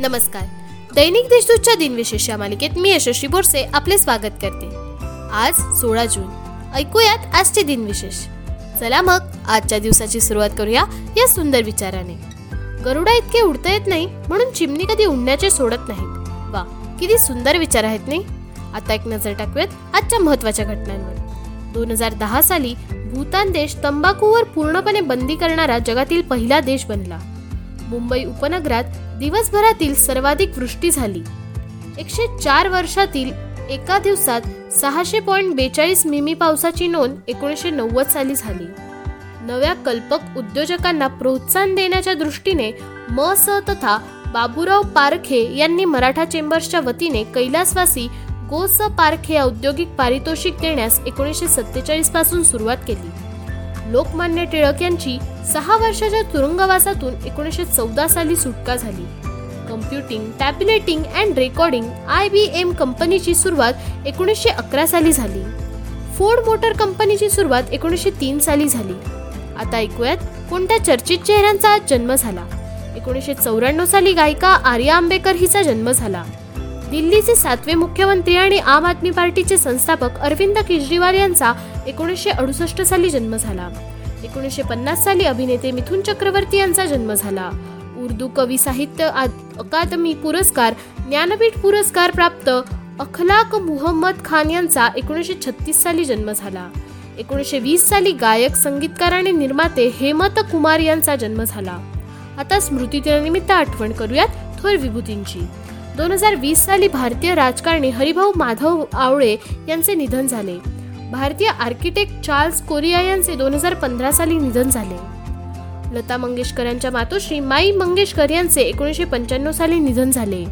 नमस्कार. दैनिक देशदूतच्या दिनविशेष या मालिकेत मी यशस्वी बोरसे आपले स्वागत करते. आज सोळा जून. ऐकूयात आजचे दिनविशेष. चला मग आजच्या दिवसाची सुरुवात करूया या सुंदर विचाराने. गरुडा इतके उडता येत नाही म्हणून चिमणी कधी उडण्याचे सोडत नाहीत. वा किती सुंदर विचार आहेत नाही? आता एक नजर टाकूयात आजच्या महत्त्वाच्या घटनांवर. दोन हजार दहा साली भूतान देश तंबाखूवर पूर्णपणे बंदी करणारा जगातील पहिला देश बनला. मुंबई उपनगरात दिवसभरातील सर्वाधिक वृष्टी झाली. एकशे चार वर्षातील एका दिवसात सहाशे पॉईंट बेचाळीस मिमी पावसाची नोंद एकोणीसशे नव्वद साली झाली. नव्या कल्पक उद्योजकांना प्रोत्साहन देण्याच्या दृष्टीने म स तथा बाबूराव पारखे यांनी मराठा चेंबर्सच्या वतीने कैलासवासी गो स पारखे औद्योगिक पारितोषिक देण्यास एकोणीसशे सत्तेचाळीसपासून सुरुवात केली. लोकमान्य टिळक यांची सहा वर्षाच्या तुरुंगवासातून एकोणीसशे चौदा साली सुटका झाली. Computing tabulating and recording I B M कंपनीची सुरुवात एकोणीसशे अकरा साली झाली. फोर्ड मोटर कंपनीची सुरुवात एकोणीसशे तीन साली झाली. आता ऐकूयात कोणत्या चर्चित चेहऱ्यांचा आज जन्म झाला. एकोणीसशे चौऱ्याण्णव साली गायिका आर्या आंबेकर हिचा जन्म झाला. दिल्लीचे सातवे मुख्यमंत्री आणि आम आदमी पार्टीचे संस्थापक अरविंद केजरीवाल यांचा एकोणीसशे अडुसष्ट साली जन्म झाला. एकोणीसशे पन्नास साली अभिनेते मिथुन चक्रवर्ती यांचा जन्म झाला. उर्दू कवी साहित्य अकादमी पुरस्कार ज्ञानपीठ पुरस्कार प्राप्त अखलाक मुहम्मद खान यांचा एकोणीसशे छत्तीस साली जन्म झाला. एकोणीसशे वीस साली गायक संगीतकार आणि निर्माते हेमंत कुमार यांचा जन्म झाला. आता स्मृतीदिनानिमित्त आठवण करूयात थोर विभूतींची. दोन हजार वीस साली भारतीय राजकारणी हरिभाऊ माधव आवळे यांचे निधन झाले. भारतीय आर्किटेक्ट चार्ल्स कोरिया यांचे दोन हजार पंधरा साली निधन झाले. लता मंगेशकर यांच्या मातोश्री माई मंगेशकर यांचे एकोणीसशे पंच्याण्णव साली निधन झाले.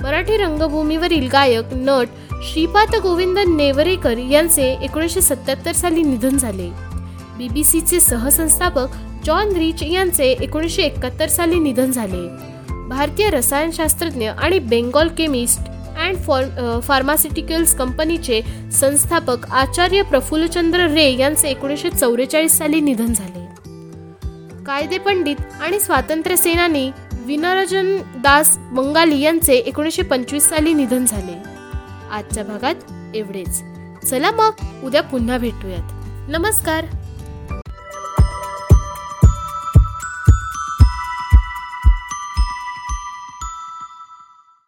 मराठी रंगभूमीवरील गायक नट श्रीपाद गोविंद नेवरेकर यांचे एकोणीसशे सत्याहत्तर साली निधन झाले. बीबीसीचे सहसंस्थापक जॉन रिच यांचे एकोणीसशे एकाहत्तर साली निधन झाले. भारतीय रसायनशास्त्रज्ञ आणि बेंगॉल केमिस्ट अँड फार्मास्युटिकल्स कंपनीचे संस्थापक आचार्य प्रफुल्लचंद्र रे यांचे एकोणीसशे चौवेचाळीस साली निधन झाले. कायदे पंडित आणि स्वातंत्र्य सेनानी विनरजन दास बंगाली यांचे एकोणीसशे पंचवीस साली निधन झाले. आजच्या भागात एवढेच. चला मग उद्या पुन्हा भेटूयात. नमस्कार!